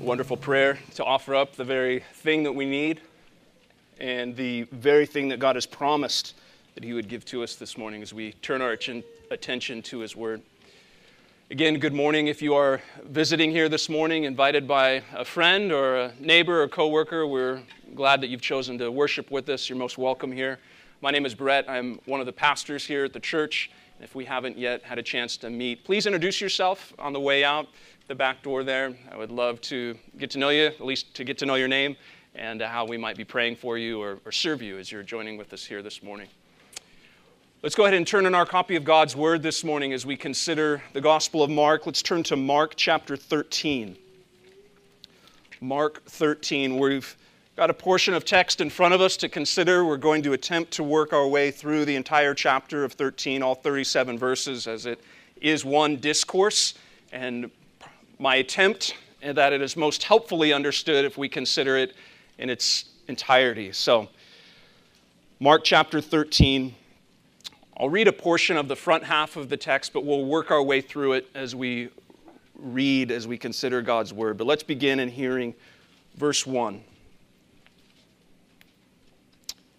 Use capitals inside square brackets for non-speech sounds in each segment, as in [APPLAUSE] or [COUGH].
wonderful prayer to offer up the very thing that we need and the very thing that God has promised that He would give to us this morning as we turn our attention to His Word. Again, good morning. If you are visiting here this morning, invited by a friend or a neighbor or coworker, we're glad that you've chosen to worship with us. You're most welcome here. My name is Brett. I'm one of the pastors here at the church. If we haven't yet had a chance to meet, please introduce yourself on the way out the back door there. I would love to get to know you, at least to get to know your name and how we might be praying for you or, or serve you as you're joining with us here this morning. Let's go ahead and turn in our copy of God's Word this morning as we consider the Gospel of Mark. Let's turn to Mark chapter 13. Mark 13, we've got a portion of text in front of us to consider. We're going to attempt to work our way through the entire chapter of 13, all 37 verses, as it is one discourse. And my attempt that it is most helpfully understood if we consider it in its entirety. So, Mark chapter 13. I'll read a portion of the front half of the text, but we'll work our way through it as we read, as we consider God's word. But let's begin in hearing verse 1.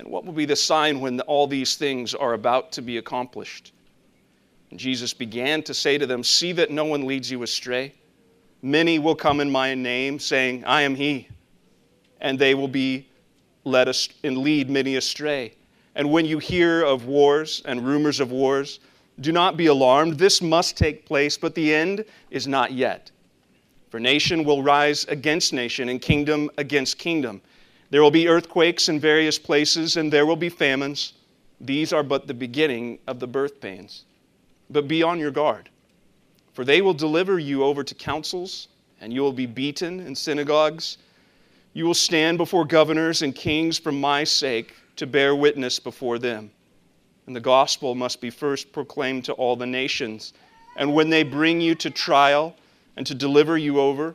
And what will be the sign when all these things are about to be accomplished? And Jesus began to say to them, See that no one leads you astray. Many will come in my name, saying, I am he, and they will be led ast- and lead many astray. And when you hear of wars and rumors of wars, do not be alarmed. This must take place, but the end is not yet. For nation will rise against nation, and kingdom against kingdom. There will be earthquakes in various places, and there will be famines. These are but the beginning of the birth pains. But be on your guard. For they will deliver you over to councils, and you will be beaten in synagogues. You will stand before governors and kings for my sake to bear witness before them. And the gospel must be first proclaimed to all the nations. And when they bring you to trial and to deliver you over,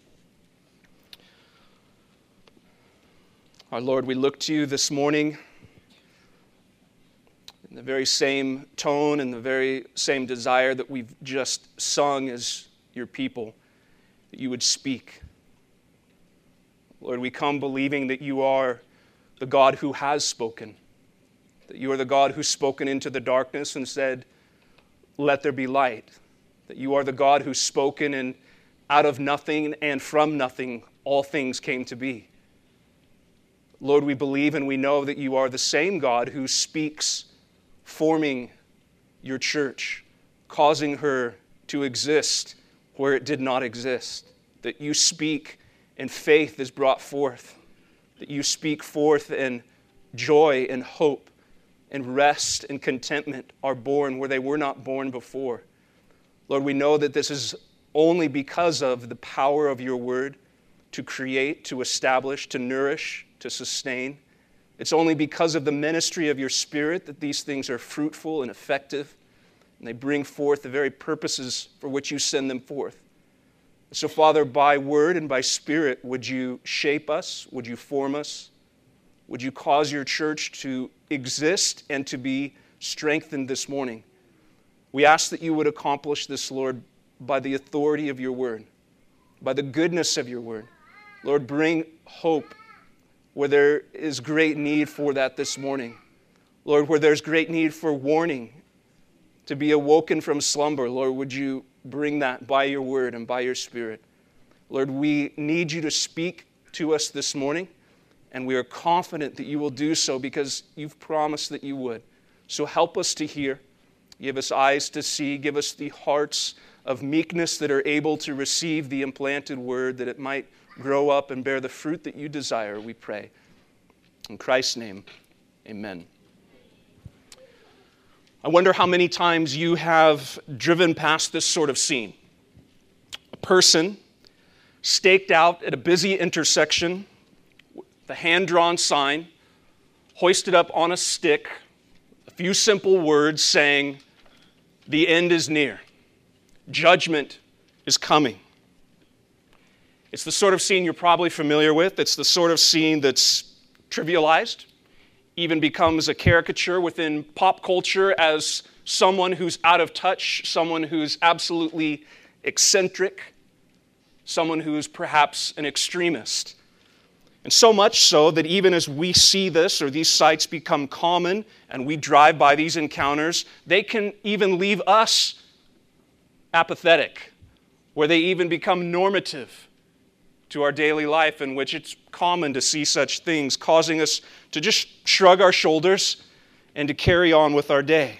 Our Lord, we look to you this morning in the very same tone and the very same desire that we've just sung as your people that you would speak. Lord, we come believing that you are the God who has spoken, that you are the God who's spoken into the darkness and said, Let there be light, that you are the God who's spoken and out of nothing and from nothing all things came to be. Lord, we believe and we know that you are the same God who speaks, forming your church, causing her to exist where it did not exist. That you speak and faith is brought forth. That you speak forth and joy and hope and rest and contentment are born where they were not born before. Lord, we know that this is only because of the power of your word to create, to establish, to nourish, to sustain. It's only because of the ministry of your spirit that these things are fruitful and effective and they bring forth the very purposes for which you send them forth. So, Father, by word and by spirit, would you shape us? Would you form us? Would you cause your church to exist and to be strengthened this morning? We ask that you would accomplish this, Lord, by the authority of your word, by the goodness of your word. Lord, bring hope where there is great need for that this morning. Lord, where there's great need for warning to be awoken from slumber. Lord, would you bring that by your word and by your spirit? Lord, we need you to speak to us this morning. and we are confident that you will do so because you've promised that you would. So help us to hear. Give us eyes to see. Give us the hearts of meekness that are able to receive the implanted word, that it might grow up and bear the fruit that you desire, we pray. In Christ's name, amen. I wonder how many times you have driven past this sort of scene. A person staked out at a busy intersection, the hand drawn sign, hoisted up on a stick, a few simple words saying, The end is near, judgment is coming. It's the sort of scene you're probably familiar with. It's the sort of scene that's trivialized, even becomes a caricature within pop culture as someone who's out of touch, someone who's absolutely eccentric, someone who's perhaps an extremist. And so much so that even as we see this or these sights become common and we drive by these encounters, they can even leave us apathetic, where they even become normative to our daily life in which it's common to see such things, causing us to just shrug our shoulders and to carry on with our day.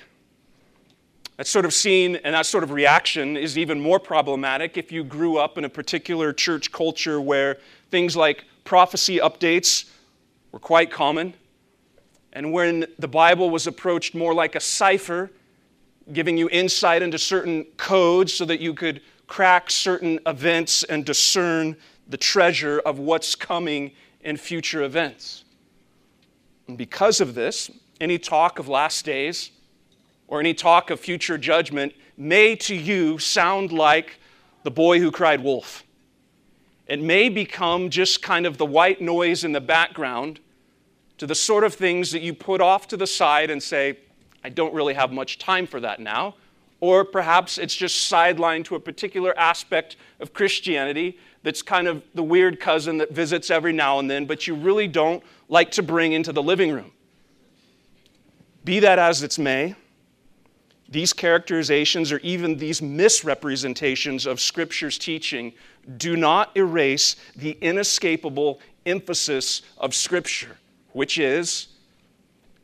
That sort of scene and that sort of reaction is even more problematic if you grew up in a particular church culture where things like prophecy updates were quite common, and when the Bible was approached more like a cipher, giving you insight into certain codes so that you could crack certain events and discern the treasure of what's coming in future events. And because of this, any talk of last days or any talk of future judgment may to you sound like the boy who cried wolf. It may become just kind of the white noise in the background to the sort of things that you put off to the side and say, I don't really have much time for that now. Or perhaps it's just sidelined to a particular aspect of Christianity that's kind of the weird cousin that visits every now and then, but you really don't like to bring into the living room. Be that as it may, these characterizations or even these misrepresentations of Scripture's teaching do not erase the inescapable emphasis of Scripture, which is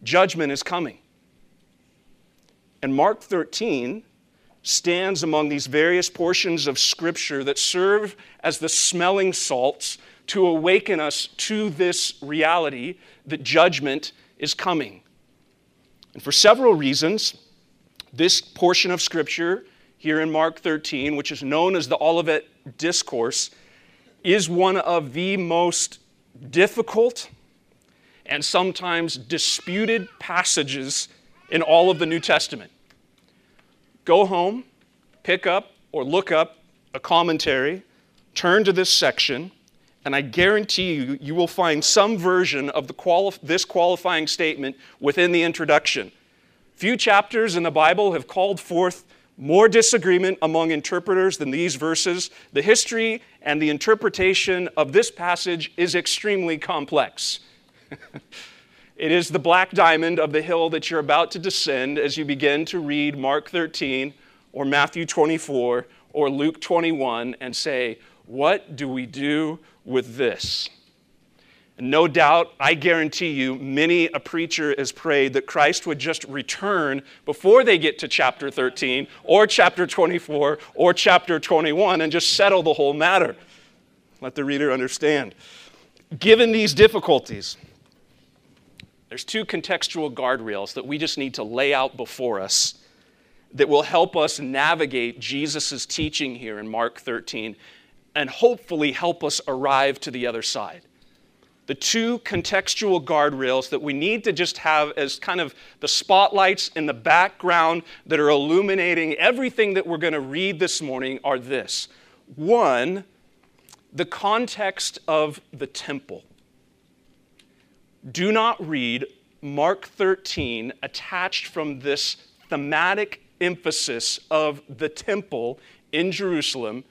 judgment is coming. And Mark 13 stands among these various portions of Scripture that serve as the smelling salts to awaken us to this reality that judgment is coming. And for several reasons, this portion of Scripture here in Mark 13, which is known as the Olivet Discourse, is one of the most difficult and sometimes disputed passages in all of the New Testament. Go home, pick up or look up a commentary, turn to this section, and I guarantee you, you will find some version of quali- this qualifying statement within the introduction. Few chapters in the Bible have called forth more disagreement among interpreters than these verses. The history and the interpretation of this passage is extremely complex. [LAUGHS] It is the black diamond of the hill that you're about to descend as you begin to read Mark 13 or Matthew 24 or Luke 21 and say, What do we do with this? And no doubt, I guarantee you, many a preacher has prayed that Christ would just return before they get to chapter 13 or chapter 24 or chapter 21 and just settle the whole matter. Let the reader understand. Given these difficulties, there's two contextual guardrails that we just need to lay out before us that will help us navigate Jesus' teaching here in Mark 13 and hopefully help us arrive to the other side. The two contextual guardrails that we need to just have as kind of the spotlights in the background that are illuminating everything that we're going to read this morning are this. One, the context of the temple do not read Mark 13 attached from this thematic emphasis of the temple in Jerusalem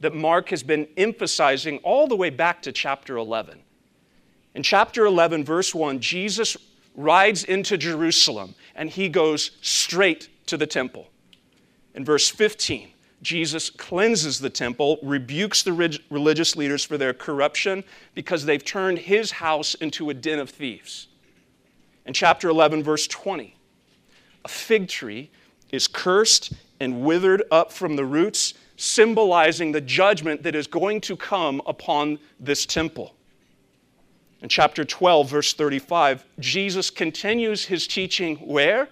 that Mark has been emphasizing all the way back to chapter 11. In chapter 11, verse 1, Jesus rides into Jerusalem and he goes straight to the temple. In verse 15, Jesus cleanses the temple, rebukes the religious leaders for their corruption because they've turned his house into a den of thieves. In chapter 11, verse 20, a fig tree is cursed and withered up from the roots, symbolizing the judgment that is going to come upon this temple. In chapter 12, verse 35, Jesus continues his teaching where?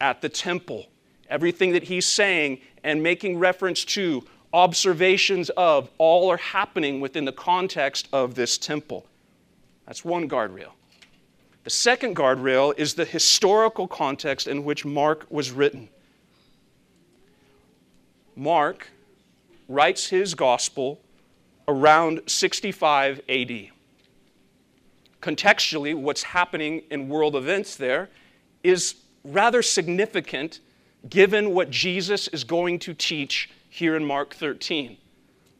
At the temple. Everything that he's saying and making reference to, observations of, all are happening within the context of this temple. That's one guardrail. The second guardrail is the historical context in which Mark was written. Mark writes his gospel around 65 AD. Contextually, what's happening in world events there is rather significant given what Jesus is going to teach here in Mark 13.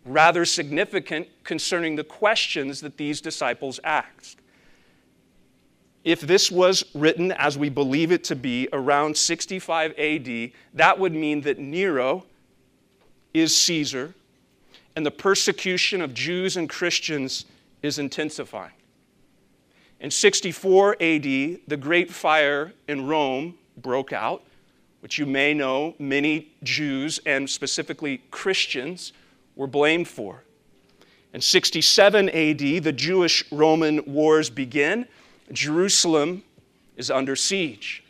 Rather significant concerning the questions that these disciples asked. If this was written as we believe it to be around 65 AD, that would mean that Nero is Caesar and the persecution of Jews and Christians is intensifying. In 64 AD, the Great Fire in Rome broke out which you may know many Jews and specifically Christians were blamed for. In 67 AD, the Jewish Roman wars begin. Jerusalem is under siege.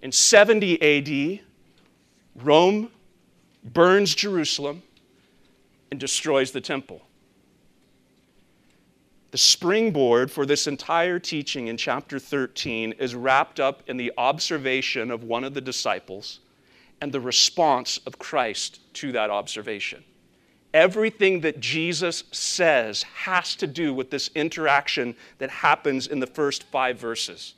In 70 AD, Rome burns Jerusalem and destroys the temple. The springboard for this entire teaching in chapter 13 is wrapped up in the observation of one of the disciples and the response of Christ to that observation. Everything that Jesus says has to do with this interaction that happens in the first five verses.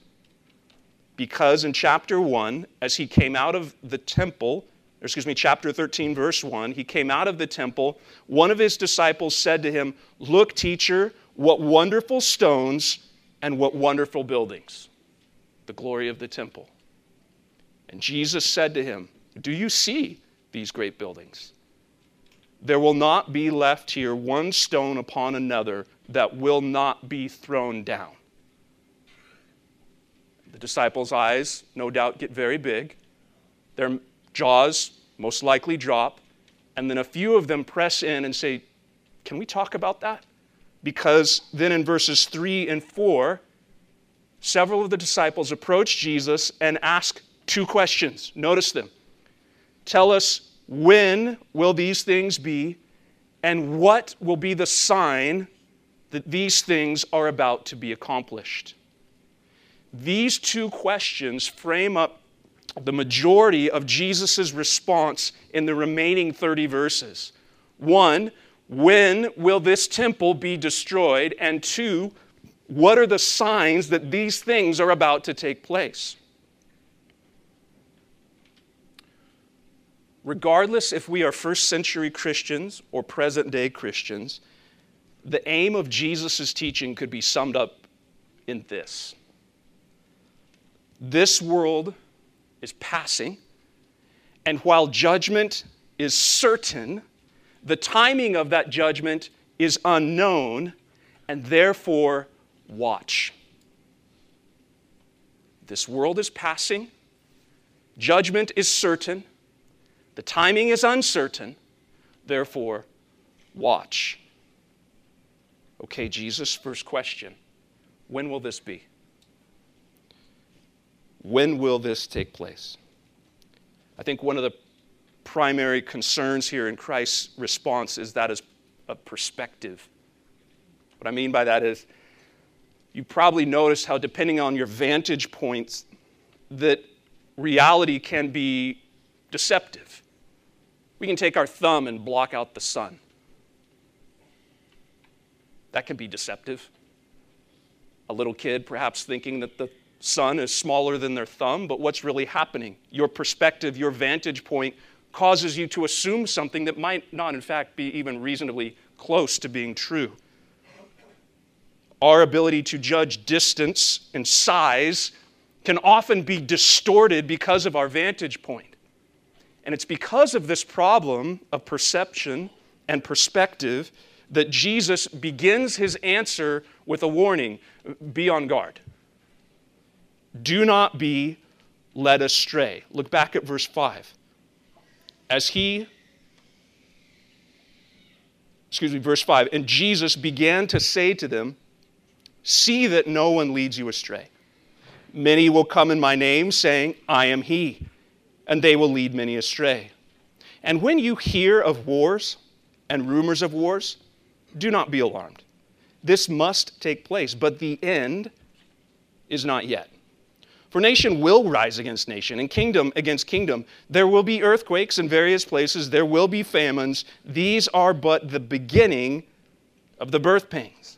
Because in chapter 1, as he came out of the temple, or excuse me, chapter 13, verse 1, he came out of the temple. One of his disciples said to him, Look, teacher, what wonderful stones and what wonderful buildings. The glory of the temple. And Jesus said to him, Do you see these great buildings? There will not be left here one stone upon another that will not be thrown down. The disciples' eyes, no doubt, get very big. Their jaws most likely drop. And then a few of them press in and say, Can we talk about that? Because then in verses 3 and 4, several of the disciples approach Jesus and ask two questions. Notice them. Tell us when will these things be, and what will be the sign that these things are about to be accomplished? These two questions frame up the majority of Jesus' response in the remaining 30 verses. One, when will this temple be destroyed? And two, what are the signs that these things are about to take place? Regardless if we are first century Christians or present day Christians, the aim of Jesus' teaching could be summed up in this This world is passing, and while judgment is certain, the timing of that judgment is unknown, and therefore, watch. This world is passing, judgment is certain, the timing is uncertain, therefore, watch. Okay, Jesus, first question When will this be? When will this take place? I think one of the primary concerns here in Christ's response is that as a perspective. What I mean by that is you probably noticed how, depending on your vantage points, that reality can be deceptive. We can take our thumb and block out the sun. That can be deceptive. A little kid perhaps thinking that the sun is smaller than their thumb, but what's really happening? Your perspective, your vantage point causes you to assume something that might not, in fact, be even reasonably close to being true. Our ability to judge distance and size can often be distorted because of our vantage point. And it's because of this problem of perception and perspective that Jesus begins his answer with a warning be on guard. Do not be led astray. Look back at verse 5. As he, excuse me, verse 5, and Jesus began to say to them, See that no one leads you astray. Many will come in my name, saying, I am he, and they will lead many astray. And when you hear of wars and rumors of wars, do not be alarmed. This must take place, but the end is not yet. For nation will rise against nation, and kingdom against kingdom. There will be earthquakes in various places, there will be famines. These are but the beginning of the birth pains.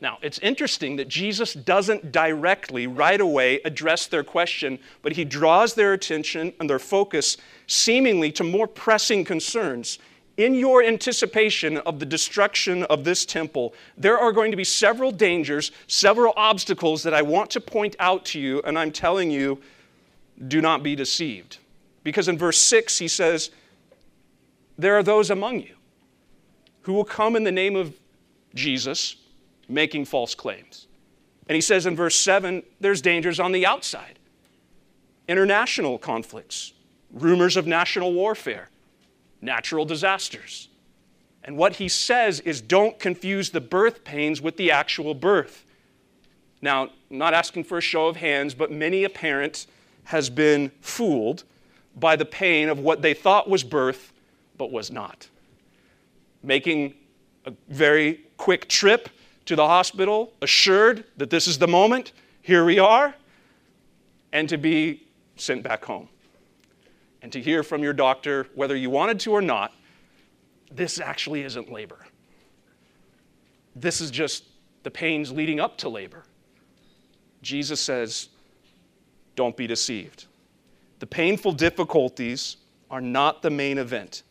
Now, it's interesting that Jesus doesn't directly, right away, address their question, but he draws their attention and their focus seemingly to more pressing concerns. In your anticipation of the destruction of this temple, there are going to be several dangers, several obstacles that I want to point out to you, and I'm telling you, do not be deceived. Because in verse 6, he says, There are those among you who will come in the name of Jesus making false claims. And he says in verse 7 there's dangers on the outside international conflicts, rumors of national warfare, natural disasters. And what he says is don't confuse the birth pains with the actual birth. Now, not asking for a show of hands, but many a parent has been fooled by the pain of what they thought was birth, but was not. Making a very quick trip to the hospital, assured that this is the moment, here we are, and to be sent back home. And to hear from your doctor, whether you wanted to or not, this actually isn't labor. This is just the pains leading up to labor. Jesus says, don't be deceived. The painful difficulties are not the main event.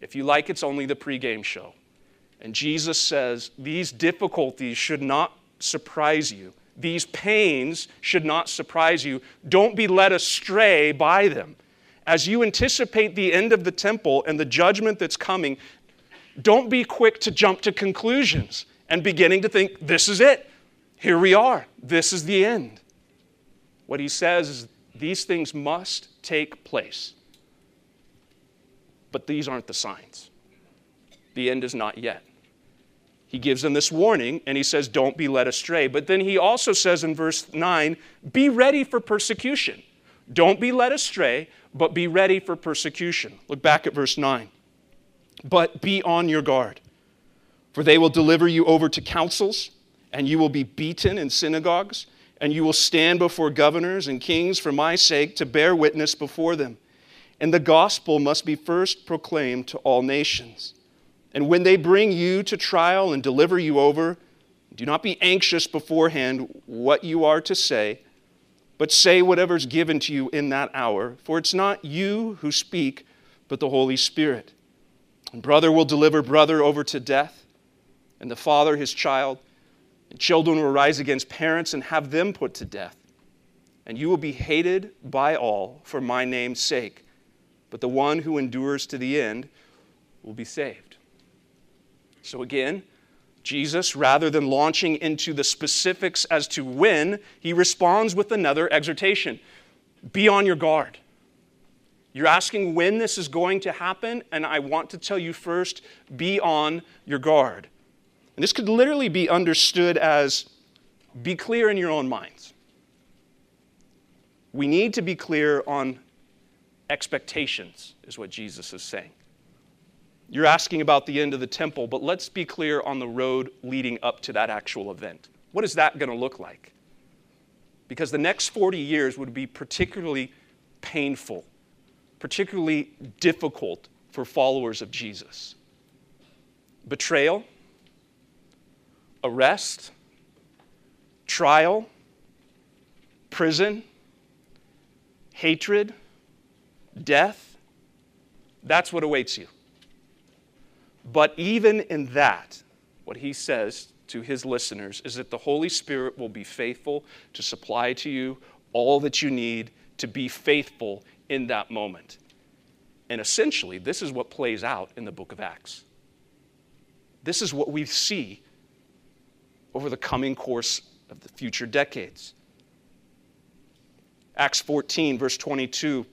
If you like, it's only the pregame show. And Jesus says, These difficulties should not surprise you. These pains should not surprise you. Don't be led astray by them. As you anticipate the end of the temple and the judgment that's coming, don't be quick to jump to conclusions and beginning to think, this is it. Here we are. This is the end. What he says is these things must take place. But these aren't the signs. The end is not yet. He gives them this warning and he says, Don't be led astray. But then he also says in verse 9, Be ready for persecution. Don't be led astray, but be ready for persecution. Look back at verse 9. But be on your guard, for they will deliver you over to councils, and you will be beaten in synagogues, and you will stand before governors and kings for my sake to bear witness before them. And the gospel must be first proclaimed to all nations. And when they bring you to trial and deliver you over, do not be anxious beforehand what you are to say, but say whatever's given to you in that hour, for it's not you who speak, but the Holy Spirit. And brother will deliver brother over to death, and the father his child, and children will rise against parents and have them put to death. And you will be hated by all for my name's sake, but the one who endures to the end will be saved. So again, Jesus, rather than launching into the specifics as to when, he responds with another exhortation Be on your guard. You're asking when this is going to happen, and I want to tell you first be on your guard. And this could literally be understood as be clear in your own minds. We need to be clear on expectations, is what Jesus is saying. You're asking about the end of the temple, but let's be clear on the road leading up to that actual event. What is that going to look like? Because the next 40 years would be particularly painful, particularly difficult for followers of Jesus. Betrayal, arrest, trial, prison, hatred, death. That's what awaits you. But even in that, what he says to his listeners is that the Holy Spirit will be faithful to supply to you all that you need to be faithful in that moment. And essentially, this is what plays out in the book of Acts. This is what we see over the coming course of the future decades. Acts 14, verse 22,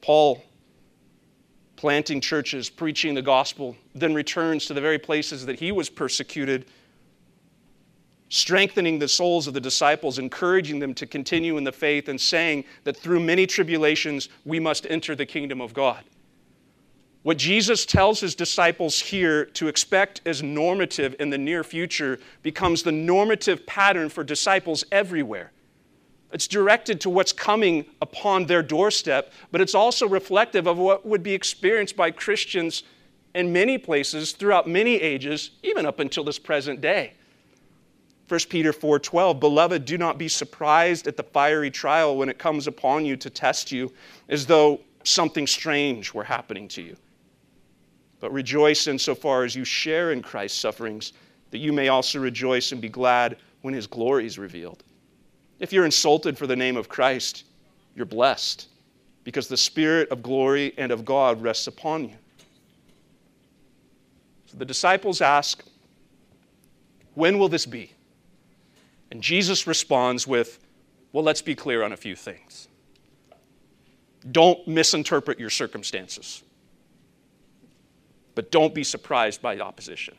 Paul planting churches, preaching the gospel, then returns to the very places that he was persecuted, strengthening the souls of the disciples, encouraging them to continue in the faith, and saying that through many tribulations we must enter the kingdom of God. What Jesus tells his disciples here to expect as normative in the near future becomes the normative pattern for disciples everywhere. It's directed to what's coming upon their doorstep, but it's also reflective of what would be experienced by Christians in many places throughout many ages, even up until this present day. 1 Peter 4:12 Beloved do not be surprised at the fiery trial when it comes upon you to test you as though something strange were happening to you but rejoice insofar as you share in Christ's sufferings, that you may also rejoice and be glad when his glory is revealed. If you're insulted for the name of Christ, you're blessed, because the Spirit of glory and of God rests upon you. So the disciples ask, When will this be? And Jesus responds with, Well, let's be clear on a few things. Don't misinterpret your circumstances but don't be surprised by opposition.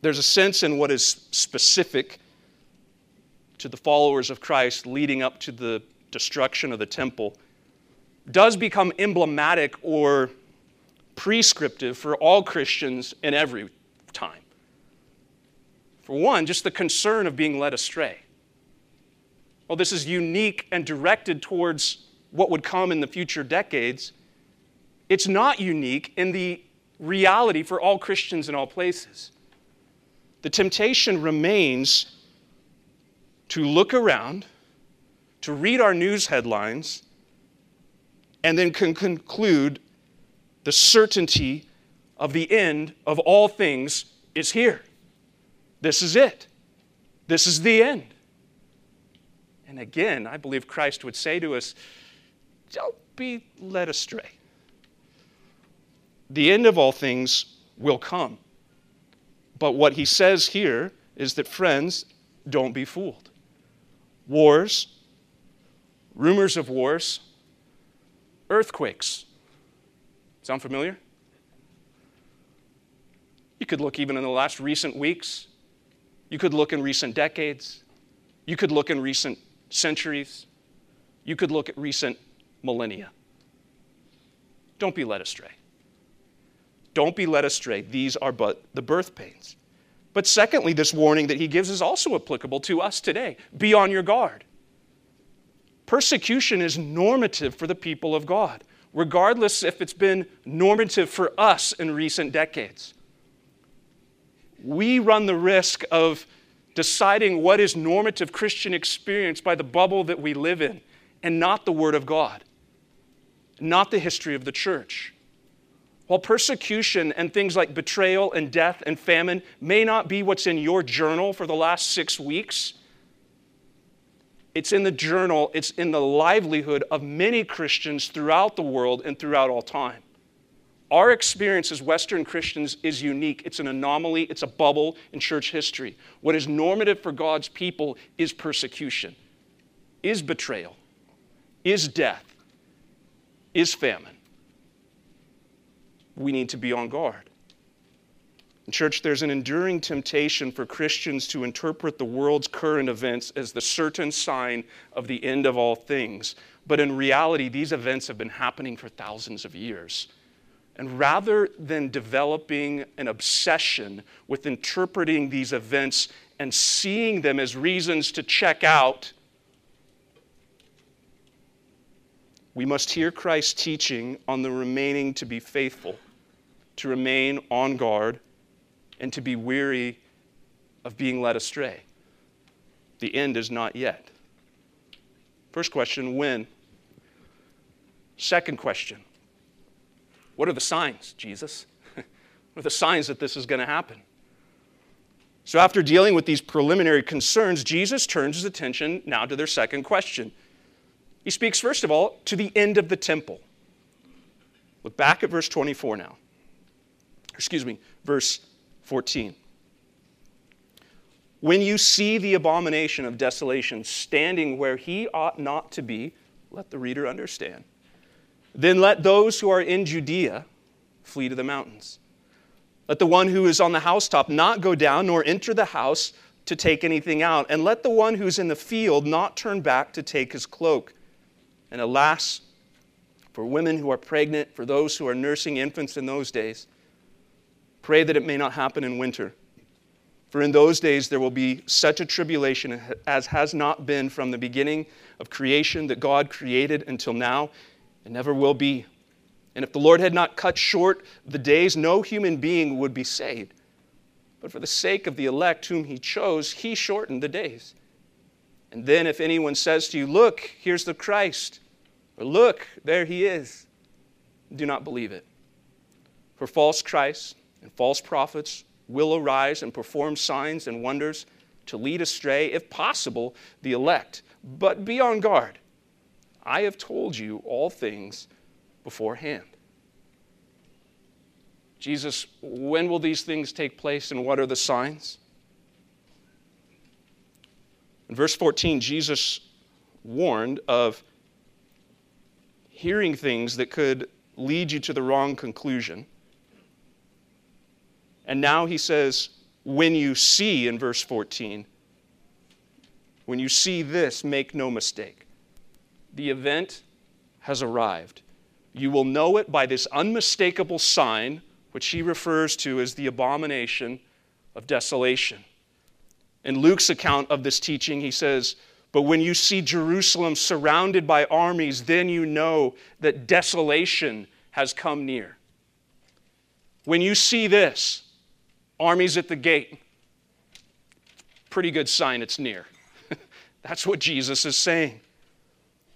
There's a sense in what is specific to the followers of Christ leading up to the destruction of the temple does become emblematic or prescriptive for all Christians in every time. For one, just the concern of being led astray. Well, this is unique and directed towards what would come in the future decades it's not unique in the reality for all Christians in all places. The temptation remains to look around, to read our news headlines, and then can conclude the certainty of the end of all things is here. This is it. This is the end. And again, I believe Christ would say to us, don't be led astray the end of all things will come. But what he says here is that, friends, don't be fooled. Wars, rumors of wars, earthquakes. Sound familiar? You could look even in the last recent weeks. You could look in recent decades. You could look in recent centuries. You could look at recent millennia. Don't be led astray. Don't be led astray. These are but the birth pains. But secondly, this warning that he gives is also applicable to us today. Be on your guard. Persecution is normative for the people of God, regardless if it's been normative for us in recent decades. We run the risk of deciding what is normative Christian experience by the bubble that we live in and not the Word of God, not the history of the church. While persecution and things like betrayal and death and famine may not be what's in your journal for the last six weeks, it's in the journal, it's in the livelihood of many Christians throughout the world and throughout all time. Our experience as Western Christians is unique. It's an anomaly, it's a bubble in church history. What is normative for God's people is persecution, is betrayal, is death, is famine we need to be on guard. In church, there's an enduring temptation for Christians to interpret the world's current events as the certain sign of the end of all things. But in reality, these events have been happening for thousands of years. And rather than developing an obsession with interpreting these events and seeing them as reasons to check out, we must hear Christ's teaching on the remaining to be faithful to remain on guard, and to be weary of being led astray. The end is not yet. First question when? Second question What are the signs, Jesus? [LAUGHS] what are the signs that this is going to happen? So, after dealing with these preliminary concerns, Jesus turns his attention now to their second question. He speaks, first of all, to the end of the temple. Look back at verse 24 now. Excuse me, verse 14. When you see the abomination of desolation standing where he ought not to be, let the reader understand. Then let those who are in Judea flee to the mountains. Let the one who is on the housetop not go down nor enter the house to take anything out. And let the one who's in the field not turn back to take his cloak. And alas, for women who are pregnant, for those who are nursing infants in those days, pray that it may not happen in winter for in those days there will be such a tribulation as has not been from the beginning of creation that God created until now, and never will be. And if the Lord had not cut short the days, no human being would be saved. But for the sake of the elect whom he chose, he shortened the days. And then if anyone says to you, Look, here's the Christ, or Look, there he is, do not believe it. For false Christs and false prophets will arise and perform signs and wonders to lead astray, if possible, the elect. But be on guard. I have told you all things beforehand. Jesus, when will these things take place and what are the signs? In verse 14, Jesus warned of hearing things that could lead you to the wrong conclusion. And now he says, when you see, in verse 14, when you see this, make no mistake. The event has arrived. You will know it by this unmistakable sign, which he refers to as the abomination of desolation. In Luke's account of this teaching, he says, But when you see Jerusalem surrounded by armies, then you know that desolation has come near. When you see this, armies at the gate. Pretty good sign it's near. [LAUGHS] That's what Jesus is saying.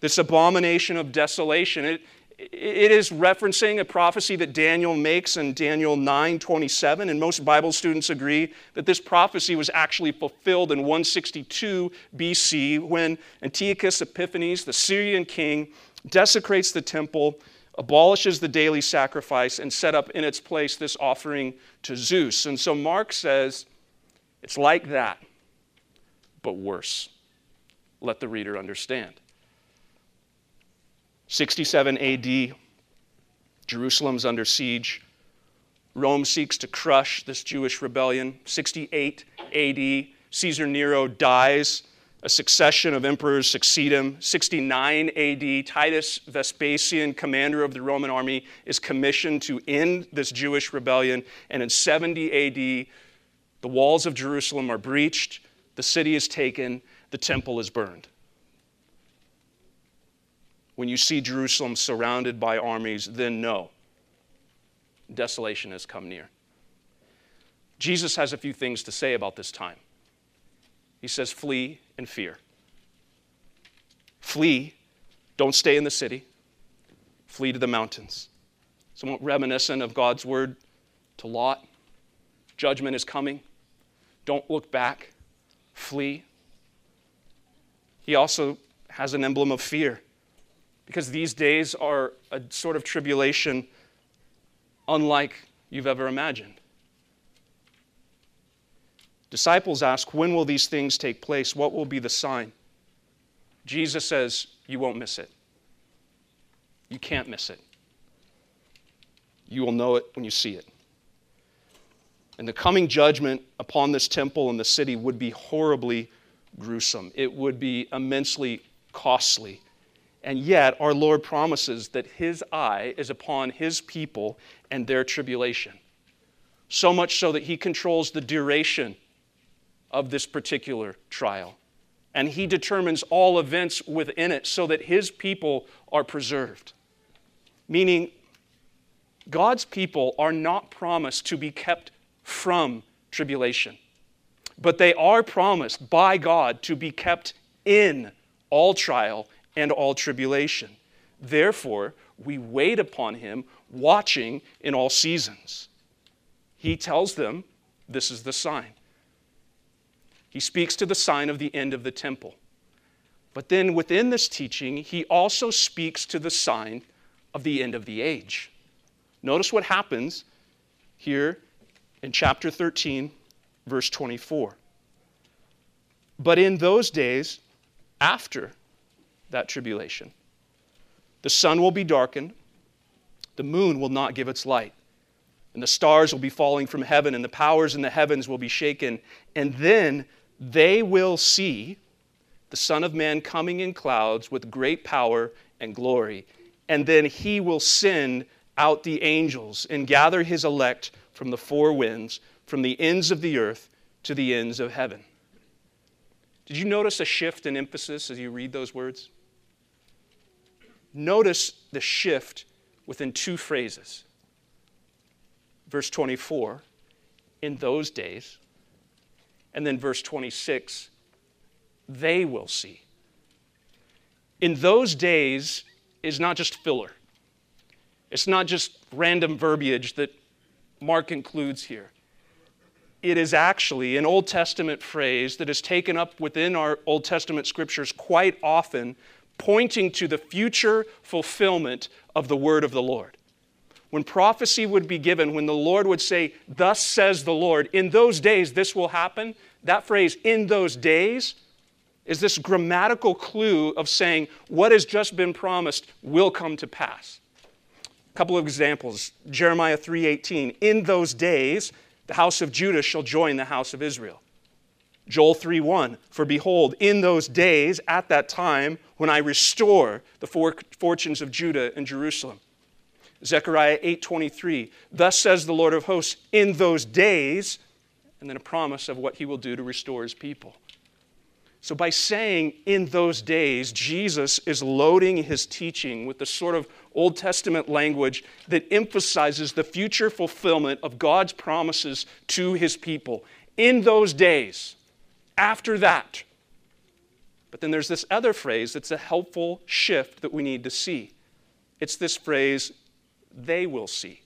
This abomination of desolation. It, it is referencing a prophecy that Daniel makes in Daniel 9 27, and most Bible students agree that this prophecy was actually fulfilled in 162 BC when Antiochus Epiphanes, the Syrian king, desecrates the temple abolishes the daily sacrifice and set up in its place this offering to Zeus. And so Mark says it's like that, but worse. Let the reader understand. 67 AD, Jerusalem's under siege. Rome seeks to crush this Jewish rebellion. 68 AD, Caesar Nero dies a succession of emperors succeed him. 69 AD, Titus Vespasian, commander of the Roman army, is commissioned to end this Jewish rebellion. And in 70 AD, the walls of Jerusalem are breached, the city is taken, the temple is burned. When you see Jerusalem surrounded by armies, then know desolation has come near. Jesus has a few things to say about this time. He says, Flee and fear. Flee. Don't stay in the city. Flee to the mountains. Somewhat reminiscent of God's word to Lot. Judgment is coming. Don't look back. Flee. He also has an emblem of fear because these days are a sort of tribulation unlike you've ever imagined. Disciples ask, When will these things take place? What will be the sign? Jesus says, You won't miss it. You can't miss it. You will know it when you see it. And the coming judgment upon this temple and the city would be horribly gruesome. It would be immensely costly. And yet, our Lord promises that His eye is upon His people and their tribulation. So much so that He controls the duration of this particular trial. And he determines all events within it so that his people are preserved. Meaning, God's people are not promised to be kept from tribulation, but they are promised by God to be kept in all trial and all tribulation. Therefore, we wait upon him, watching in all seasons. He tells them this is the sign. He speaks to the sign of the end of the temple. But then within this teaching, he also speaks to the sign of the end of the age. Notice what happens here in chapter 13, verse 24. But in those days, after that tribulation, the sun will be darkened, the moon will not give its light, and the stars will be falling from heaven, and the powers in the heavens will be shaken. And then they will see the Son of Man coming in clouds with great power and glory. And then he will send out the angels and gather his elect from the four winds, from the ends of the earth to the ends of heaven. Did you notice a shift in emphasis as you read those words? Notice the shift within two phrases. Verse 24, in those days, and then verse 26, they will see. In those days is not just filler. It's not just random verbiage that Mark includes here. It is actually an Old Testament phrase that is taken up within our Old Testament scriptures quite often, pointing to the future fulfillment of the word of the Lord. When prophecy would be given, when the Lord would say, Thus says the Lord, in those days this will happen, that phrase, in those days, is this grammatical clue of saying what has just been promised will come to pass. A couple of examples. Jeremiah 3.18 in those days the house of judah shall join the house of israel. Joel 3.1 for behold in those days at that time when i restore the fortunes of judah and jerusalem zechariah 8.23 thus says the lord of hosts in those days and then a promise of what he will do to restore his people so, by saying in those days, Jesus is loading his teaching with the sort of Old Testament language that emphasizes the future fulfillment of God's promises to his people. In those days, after that. But then there's this other phrase that's a helpful shift that we need to see. It's this phrase, they will see.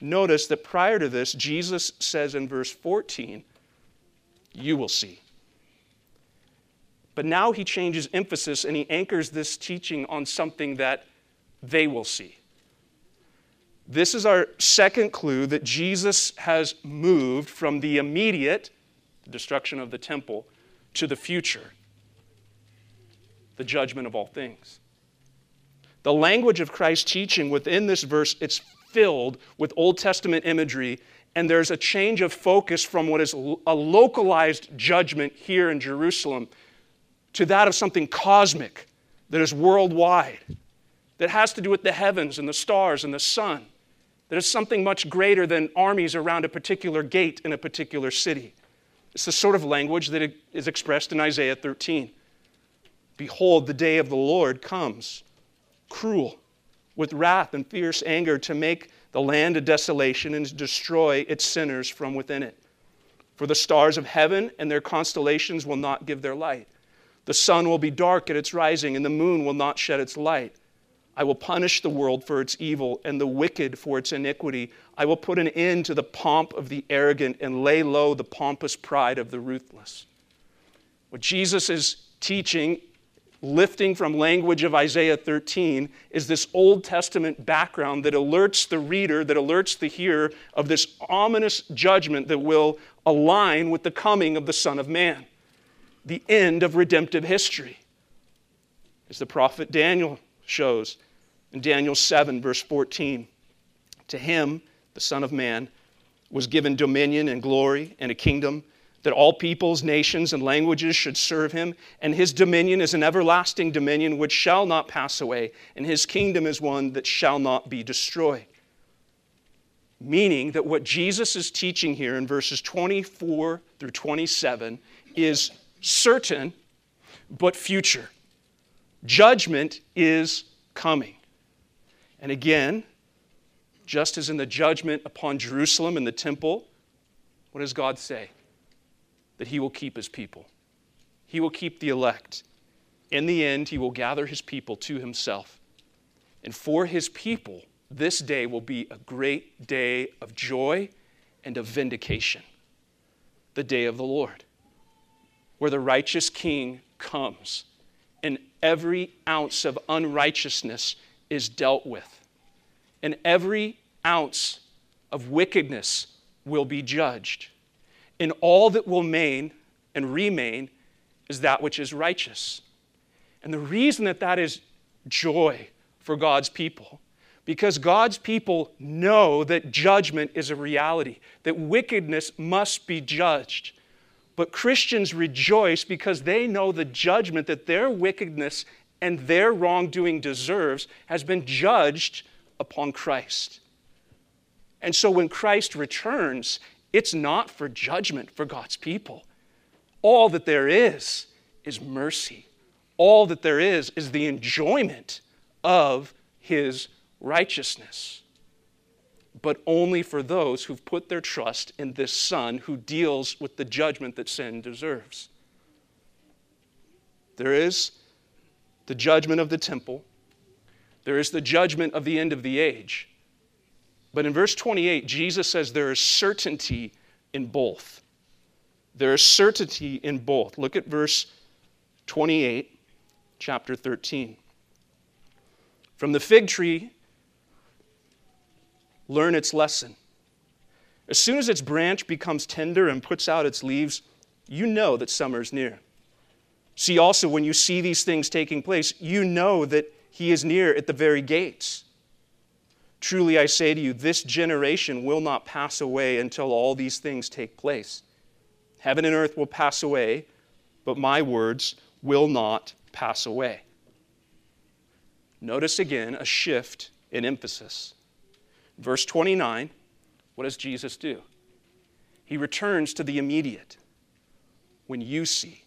Notice that prior to this, Jesus says in verse 14, You will see. But now he changes emphasis and he anchors this teaching on something that they will see. This is our second clue that Jesus has moved from the immediate the destruction of the temple to the future the judgment of all things. The language of Christ's teaching within this verse it's filled with Old Testament imagery and there's a change of focus from what is a localized judgment here in Jerusalem to that of something cosmic that is worldwide, that has to do with the heavens and the stars and the sun, that is something much greater than armies around a particular gate in a particular city. It's the sort of language that is expressed in Isaiah 13. Behold, the day of the Lord comes, cruel, with wrath and fierce anger, to make the land a desolation and to destroy its sinners from within it. For the stars of heaven and their constellations will not give their light. The sun will be dark at its rising, and the moon will not shed its light. I will punish the world for its evil and the wicked for its iniquity. I will put an end to the pomp of the arrogant and lay low the pompous pride of the ruthless. What Jesus is teaching, lifting from language of Isaiah 13, is this Old Testament background that alerts the reader, that alerts the hearer of this ominous judgment that will align with the coming of the Son of Man the end of redemptive history. As the prophet Daniel shows in Daniel 7, verse 14. To him, the Son of Man, was given dominion and glory and a kingdom that all peoples, nations, and languages should serve him. And his dominion is an everlasting dominion which shall not pass away, and his kingdom is one that shall not be destroyed. Meaning that what Jesus is teaching here in verses 24 through 27 is certain, but future. Judgment is coming. And again, just as in the judgment upon Jerusalem and the temple, what does God say? That He will keep His people, He will keep the elect. In the end, He will gather His people to Himself. And for His people, this day will be a great day of joy and of vindication, the day of the Lord where the righteous king comes and every ounce of unrighteousness is dealt with. and every ounce of wickedness will be judged. And all that will remain and remain is that which is righteous. And the reason that that is joy for God's people, because God's people know that judgment is a reality, that wickedness must be judged. But Christians rejoice because they know the judgment that their wickedness and their wrongdoing deserves has been judged upon Christ. And so when Christ returns, it's not for judgment for God's people. All that there is is mercy. All that there is is the enjoyment of his righteousness. But only for those who've put their trust in this Son who deals with the judgment that sin deserves. There is the judgment of the temple, there is the judgment of the end of the age. But in verse 28, Jesus says there is certainty in both. There is certainty in both. Look at verse 28, chapter 13. From the fig tree, learn its lesson. As soon as its branch becomes tender and puts out its leaves, you know that summer is near. See also, when you see these things taking place, you know that he is near at the very gates. Truly I say to you, this generation will not pass away until all these things take place. Heaven and earth will pass away, but my words will not pass away. Notice again a shift in emphasis. Verse 29, what does Jesus do? He returns to the immediate. When you see.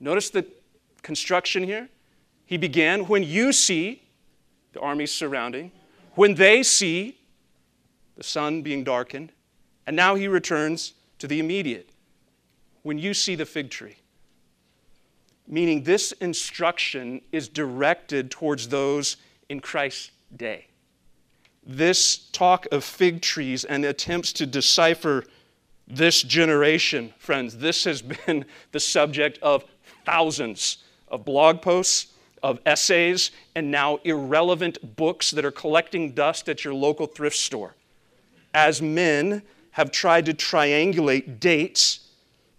Notice the construction here. He began when you see the armies surrounding, when they see the sun being darkened, and now he returns to the immediate. When you see the fig tree. Meaning, this instruction is directed towards those in Christ's day this talk of fig trees and attempts to decipher this generation, friends, this has been [LAUGHS] the subject of thousands of blog posts, of essays, and now irrelevant books that are collecting dust at your local thrift store. As men have tried to triangulate dates,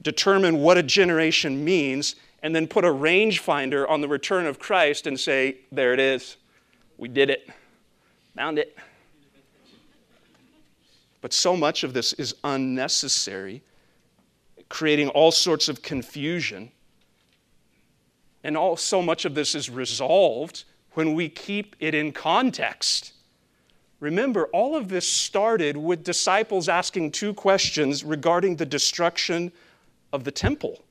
determine what a generation means, and then put a rangefinder on the return of Christ and say, there it is. We did it. Found it. But so much of this is unnecessary, creating all sorts of confusion. And all, so much of this is resolved when we keep it in context. Remember, all of this started with disciples asking two questions regarding the destruction of the temple.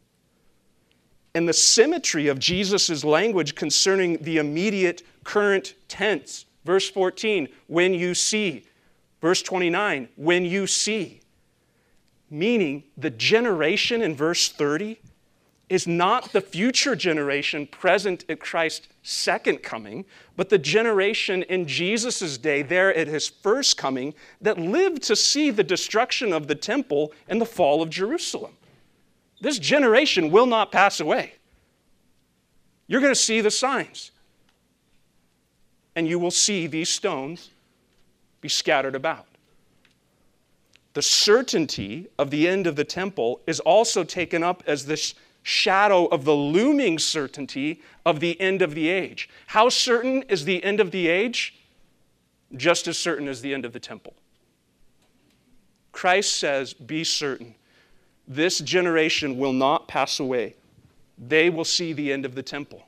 And the symmetry of Jesus' language concerning the immediate current tense. Verse 14, when you see. Verse 29, when you see. Meaning, the generation in verse 30 is not the future generation present at Christ's second coming, but the generation in Jesus' day, there at his first coming, that lived to see the destruction of the temple and the fall of Jerusalem. This generation will not pass away. You're going to see the signs. And you will see these stones be scattered about. The certainty of the end of the temple is also taken up as this shadow of the looming certainty of the end of the age. How certain is the end of the age? Just as certain as the end of the temple. Christ says, Be certain. This generation will not pass away. They will see the end of the temple.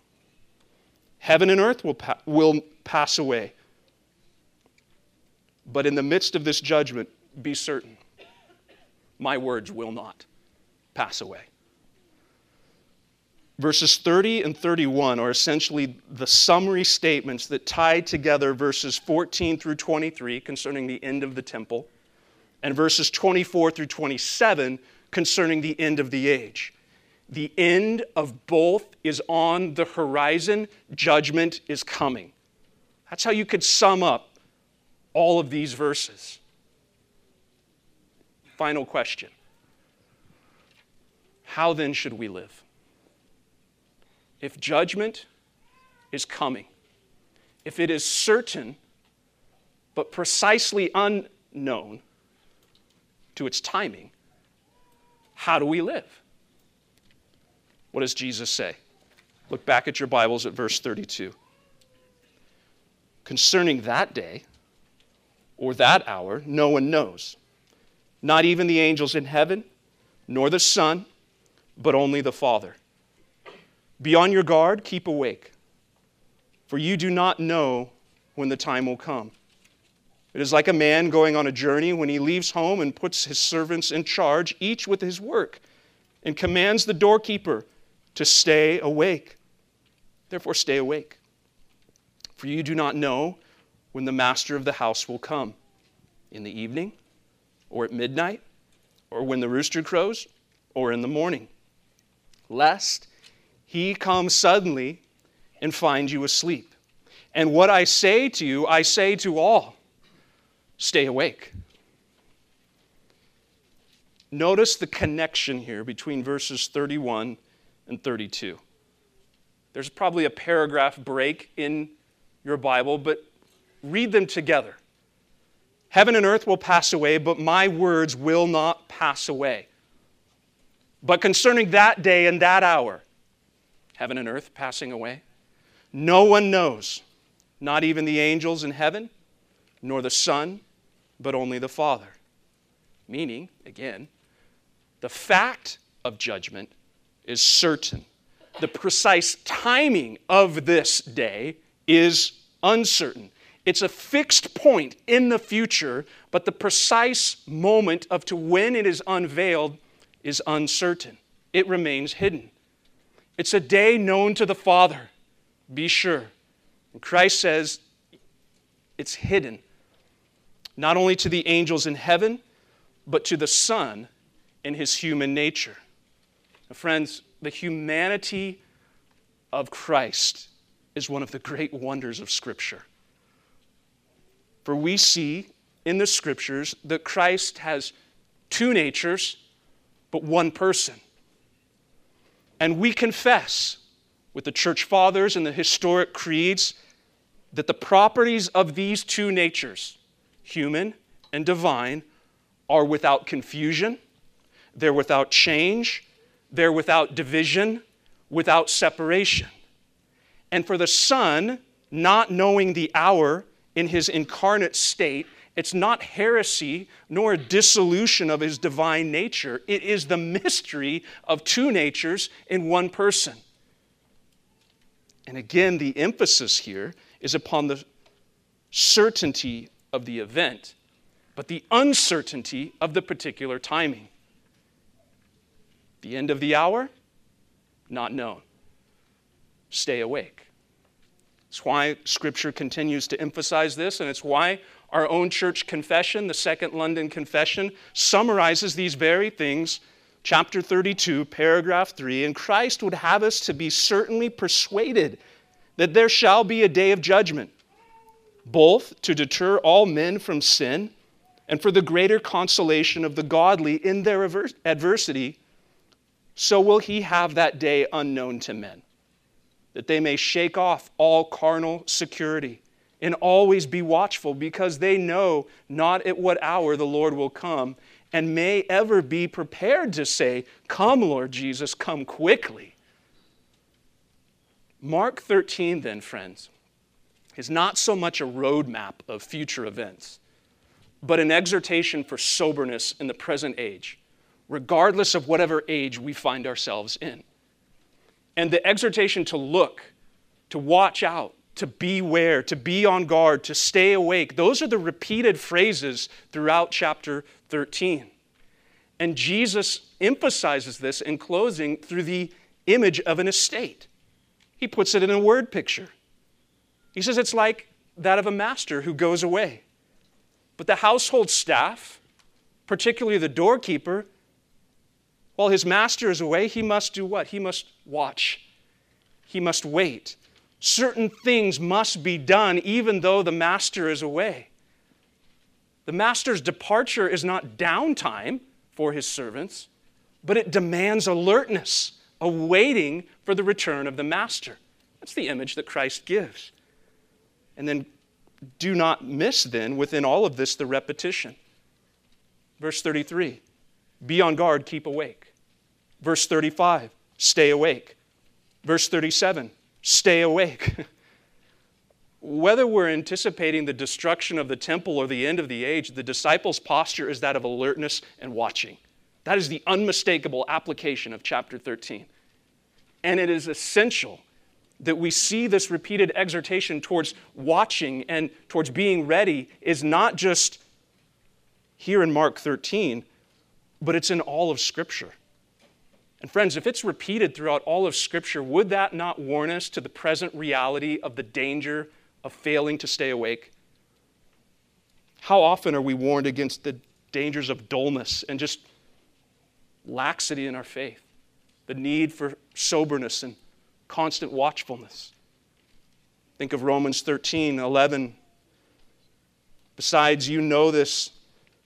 Heaven and earth will, pa- will pass away. But in the midst of this judgment, be certain my words will not pass away. Verses 30 and 31 are essentially the summary statements that tie together verses 14 through 23 concerning the end of the temple, and verses 24 through 27 concerning the end of the age. The end of both is on the horizon, judgment is coming. That's how you could sum up all of these verses. Final question How then should we live? If judgment is coming, if it is certain but precisely unknown to its timing, how do we live? What does Jesus say? Look back at your Bibles at verse 32. Concerning that day or that hour, no one knows, not even the angels in heaven, nor the Son, but only the Father. Be on your guard, keep awake, for you do not know when the time will come. It is like a man going on a journey when he leaves home and puts his servants in charge, each with his work, and commands the doorkeeper to stay awake. Therefore, stay awake. For you do not know when the master of the house will come in the evening, or at midnight, or when the rooster crows, or in the morning, lest he comes suddenly and finds you asleep. And what I say to you, I say to all stay awake. Notice the connection here between verses 31 and 32. There's probably a paragraph break in your Bible, but read them together. Heaven and earth will pass away, but my words will not pass away. But concerning that day and that hour, heaven and earth passing away, no one knows, not even the angels in heaven, nor the Son, but only the Father. Meaning, again, the fact of judgment is certain. The precise timing of this day is uncertain. It's a fixed point in the future, but the precise moment of to when it is unveiled is uncertain. It remains hidden. It's a day known to the Father, be sure. And Christ says it's hidden, not only to the angels in heaven, but to the Son in his human nature. Now, friends, the humanity of Christ is one of the great wonders of Scripture. For we see in the Scriptures that Christ has two natures, but one person. And we confess with the church fathers and the historic creeds that the properties of these two natures, human and divine, are without confusion, they're without change, they're without division, without separation. And for the Son, not knowing the hour in his incarnate state, it's not heresy nor a dissolution of his divine nature. It is the mystery of two natures in one person. And again, the emphasis here is upon the certainty of the event, but the uncertainty of the particular timing. The end of the hour? Not known. Stay awake. It's why Scripture continues to emphasize this, and it's why our own church confession, the Second London Confession, summarizes these very things. Chapter 32, paragraph 3 And Christ would have us to be certainly persuaded that there shall be a day of judgment, both to deter all men from sin and for the greater consolation of the godly in their adversity so will he have that day unknown to men, that they may shake off all carnal security and always be watchful, because they know not at what hour the Lord will come, and may ever be prepared to say, Come, Lord Jesus, come quickly. Mark 13, then, friends, is not so much a roadmap of future events, but an exhortation for soberness in the present age regardless of whatever age we find ourselves in. And the exhortation to look, to watch out, to beware, to be on guard, to stay awake, those are the repeated phrases throughout chapter 13. And Jesus emphasizes this in closing through the image of an estate. He puts it in a word picture. He says it's like that of a master who goes away. But the household staff, particularly the doorkeeper, while his master is away, he must do what? He must watch. He must wait. Certain things must be done even though the master is away. The master's departure is not downtime for his servants, but it demands alertness, a waiting for the return of the master. That's the image that Christ gives. And then do not miss then within all of this the repetition. Verse 33 Be on guard, keep awake. Verse 35 Stay awake. Verse 37 Stay awake. [LAUGHS] Whether we're anticipating the destruction of the temple or the end of the age, the disciples' posture is that of alertness and watching. That is the unmistakable application of chapter 13. And it is essential that we see this repeated exhortation towards watching and towards being ready is not just here in Mark 13, but it's in all of Scripture. And friends, if it's repeated throughout all of Scripture, would that not warn us to the present reality of the danger of failing to stay awake? How often are we warned against the dangers of dullness and just laxity in our faith? The need for soberness and constant watchfulness. Think of Romans 13, 11. Besides, you know this.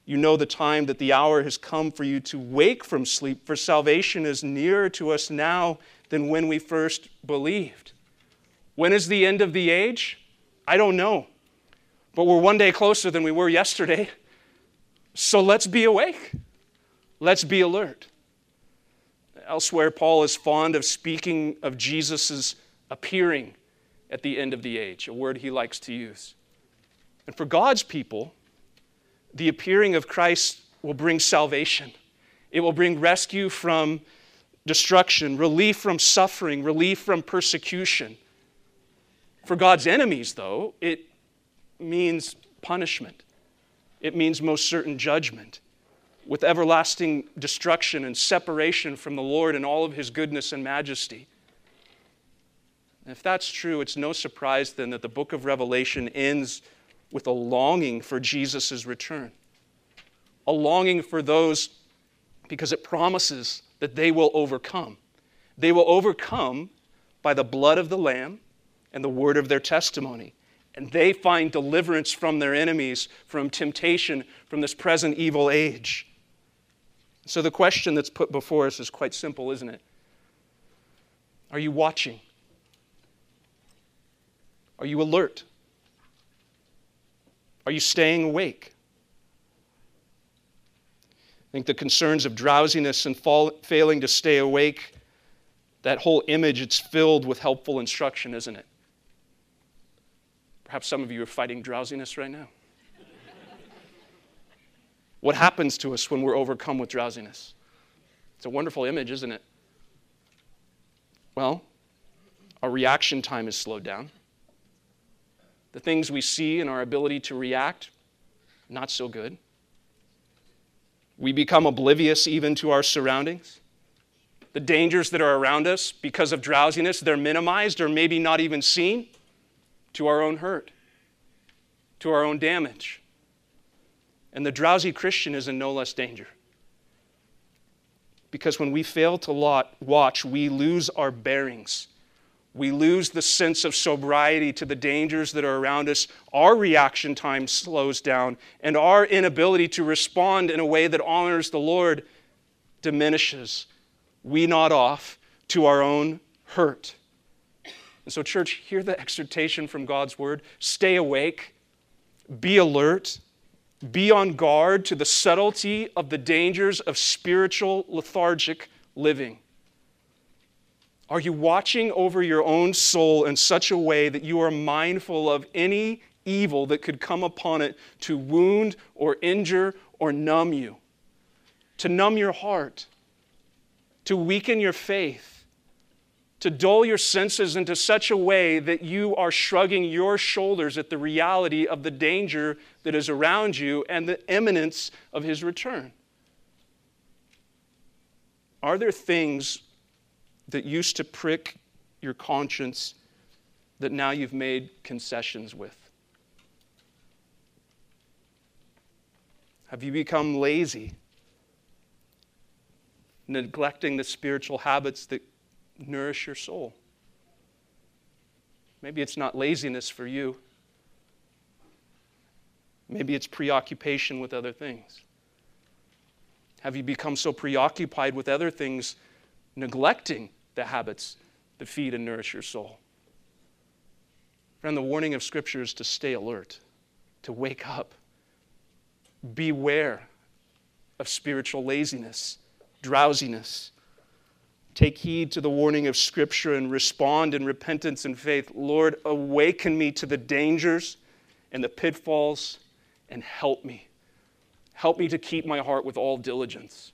You know the time that the hour has come for you to wake from sleep, for salvation is nearer to us now than when we first believed. When is the end of the age? I don't know. But we're one day closer than we were yesterday. So let's be awake. Let's be alert. Elsewhere, Paul is fond of speaking of Jesus' appearing at the end of the age, a word he likes to use. And for God's people, the appearing of Christ will bring salvation. It will bring rescue from destruction, relief from suffering, relief from persecution. For God's enemies, though, it means punishment. It means most certain judgment with everlasting destruction and separation from the Lord and all of his goodness and majesty. if that's true, it's no surprise then that the book of Revelation ends with a longing for Jesus' return. A longing for those because it promises that they will overcome. They will overcome by the blood of the Lamb and the word of their testimony. And they find deliverance from their enemies, from temptation, from this present evil age. So the question that's put before us is quite simple, isn't it? Are you watching? Are you alert? Are you staying awake? I think the concerns of drowsiness and fall, failing to stay awake, that whole image, it's filled with helpful instruction, isn't it? Perhaps some of you are fighting drowsiness right now. what happens to us when we're overcome with drowsiness? It's a wonderful image, isn't it? Well, our reaction time is slowed down. The things we see and our ability to react, not so good. We become oblivious even to our surroundings. The dangers that are around us because of drowsiness, they're minimized or maybe not even seen to our own hurt, to our own damage. And the drowsy Christian is in no less danger. Because when we fail to watch, we lose our bearings. We lose the sense of sobriety to the dangers that are around us. Our reaction time slows down, and our inability to respond in a way that honors the Lord diminishes. We nod off to our own hurt. And so, church, hear the exhortation from God's word. Stay awake, be alert, be on guard to the subtlety of the dangers of spiritual lethargic living. Are you watching over your own soul in such a way that you are mindful of any evil that could come upon it to wound or injure or numb you? To numb your heart, to weaken your faith, to dull your senses into such a way that you are shrugging your shoulders at the reality of the danger that is around you and the imminence of his return? Are there things that used to prick your conscience that now you've made concessions with? Have you become lazy, neglecting the spiritual habits that nourish your soul. Maybe it's not laziness for you. Maybe it's preoccupation with other things. Have you become so preoccupied with other things, neglecting the habits that feed and nourish your soul? Friend, the warning of Scripture is to stay alert. to wake up. Beware of spiritual laziness, drowsiness. Take heed to the warning of Scripture and respond in repentance and faith. Lord, awaken me to the dangers and the pitfalls and help me. Help me to keep my heart with all diligence.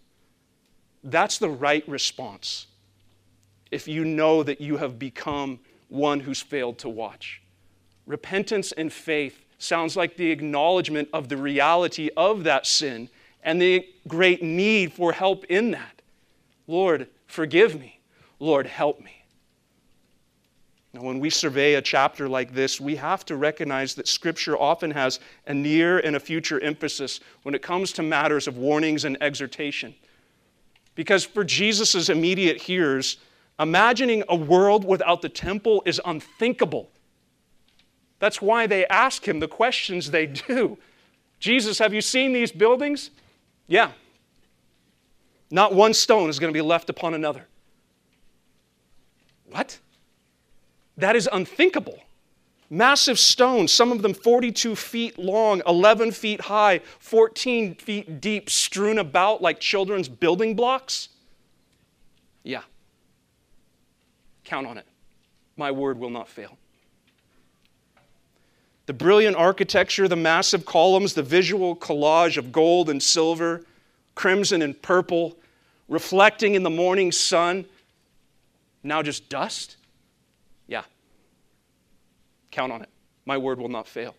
That's the right response if you know that you have become one who's failed to watch. Repentance and faith sounds like the acknowledgement of the reality of that sin and the great need for help in that. Lord, forgive me. Lord, help me. Now, when we survey a chapter like this, we have to recognize that Scripture often has a near and a future emphasis when it comes to matters of warnings and exhortation. Because for Jesus' immediate hearers, imagining a world without the temple is unthinkable. That's why they ask him the questions they do. Jesus, have you seen these buildings? Yeah. Not one stone is going to be left upon another. What? That is unthinkable. Massive stones, some of them 42 feet long, 11 feet high, 14 feet deep, strewn about like children's building blocks. Yeah. Count on it. My word will not fail. The brilliant architecture, the massive columns, the visual collage of gold and silver, crimson and purple, reflecting in the morning sun, now just dust? Yeah. Count on it. My word will not fail.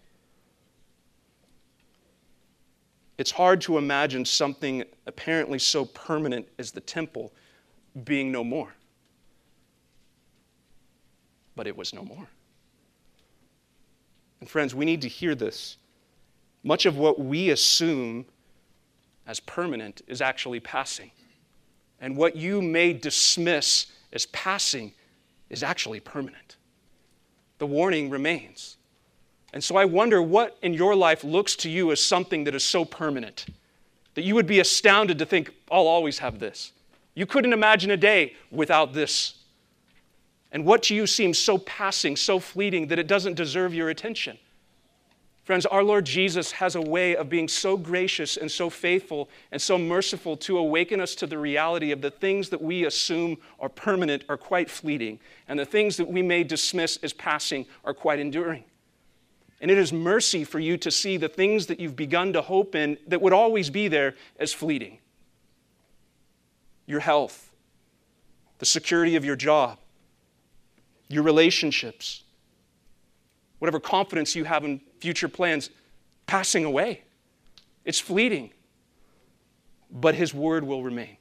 It's hard to imagine something apparently so permanent as the temple being no more. But it was no more. And friends, we need to hear this. Much of what we assume as permanent is actually passing. And what you may dismiss as passing is actually permanent. The warning remains. And so I wonder what in your life looks to you as something that is so permanent that you would be astounded to think, I'll always have this. You couldn't imagine a day without this. And what to you seems so passing, so fleeting, that it doesn't deserve your attention. Friends, our Lord Jesus has a way of being so gracious and so faithful and so merciful to awaken us to the reality of the things that we assume are permanent are quite fleeting, and the things that we may dismiss as passing are quite enduring. And it is mercy for you to see the things that you've begun to hope in that would always be there as fleeting your health, the security of your job, your relationships, whatever confidence you have in future plans, passing away. It's fleeting. But His word will remain,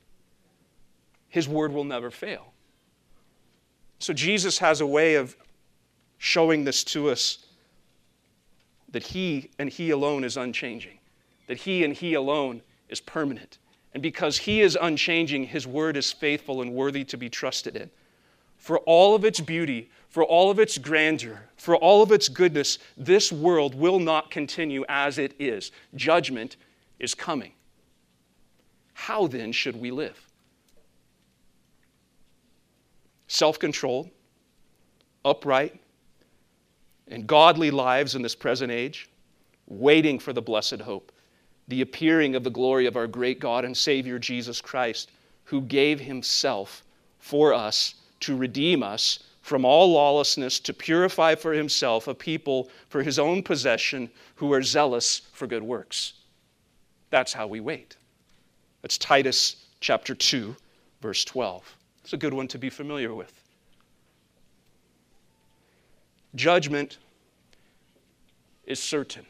His word will never fail. So Jesus has a way of showing this to us that He and He alone is unchanging, that He and He alone is permanent. And because He is unchanging, His word is faithful and worthy to be trusted in. For all of its beauty, for all of its grandeur, for all of its goodness, this world will not continue as it is. Judgment is coming. How then should we live? Self controlled, upright, and godly lives in this present age, waiting for the blessed hope, the appearing of the glory of our great God and Savior Jesus Christ, who gave himself for us to redeem us from all lawlessness to purify for himself a people for his own possession who are zealous for good works. That's how we wait. That's Titus chapter 2, verse 12. It's a good one to be familiar with. Judgment is certain.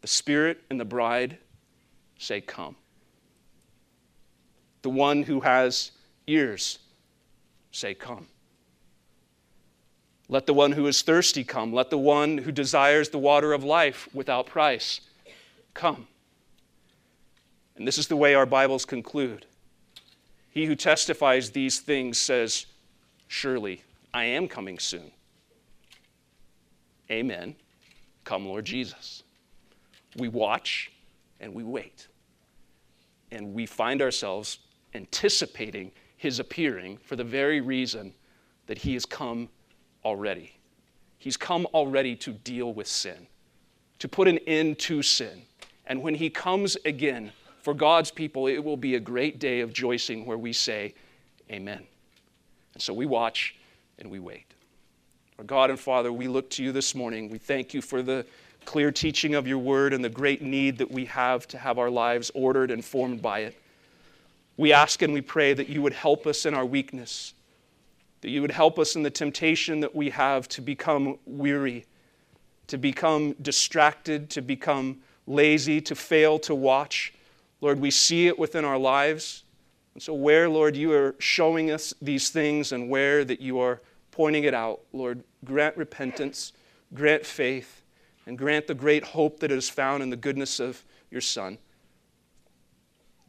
The Spirit and the bride say, Come. The one who has ears say, Come. Let the one who is thirsty come. Let the one who desires the water of life without price come. And this is the way our Bibles conclude. He who testifies these things says, Surely I am coming soon. Amen. Come, Lord Jesus. We watch and we wait. And we find ourselves anticipating his appearing for the very reason that he has come already. He's come already to deal with sin, to put an end to sin. And when He comes again for God's people, it will be a great day of rejoicing where we say, Amen. And so we watch and we wait. Our God and Father, we look to you this morning. We thank you for the clear teaching of your word and the great need that we have to have our lives ordered and formed by it. We ask and we pray that you would help us in our weakness, that you would help us in the temptation that we have to become weary, to become distracted, to become lazy, to fail to watch. Lord, we see it within our lives. And so, where, Lord, you are showing us these things and where that you are pointing it out, Lord, grant repentance, grant faith, and grant the great hope that is found in the goodness of your Son.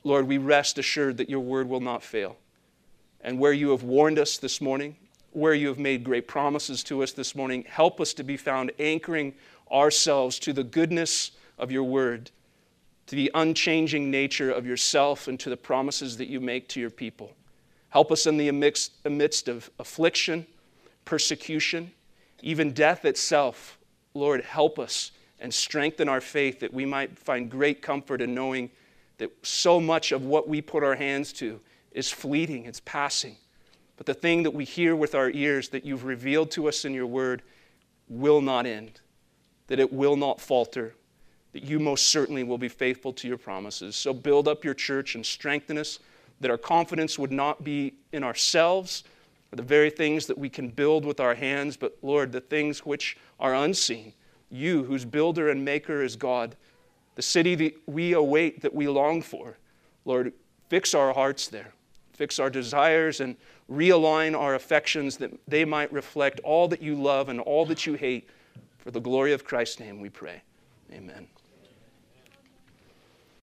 Lord, we rest assured that your word will not fail. And where you have warned us this morning, where you have made great promises to us this morning, help us to be found anchoring ourselves to the goodness of your word, to the unchanging nature of yourself, and to the promises that you make to your people. Help us in the amidst, of affliction, persecution, even death itself. Lord, help us and strengthen our faith that we might find great comfort in knowing that so much of what we put our hands to is fleeting, it's passing. But the thing that we hear with our ears that you've revealed to us in your word will not end, that it will not falter, that you most certainly will be faithful to your promises. So build up your church and strengthen us, that our confidence would not be in ourselves or the very things that we can build with our hands, but Lord, the things which are unseen. You, whose builder and maker is God the city that we await, that we long for. Lord, fix our hearts there, fix our desires, and realign our affections that they might reflect all that you love and all that you hate. For the glory of Christ's name, we pray. Amen.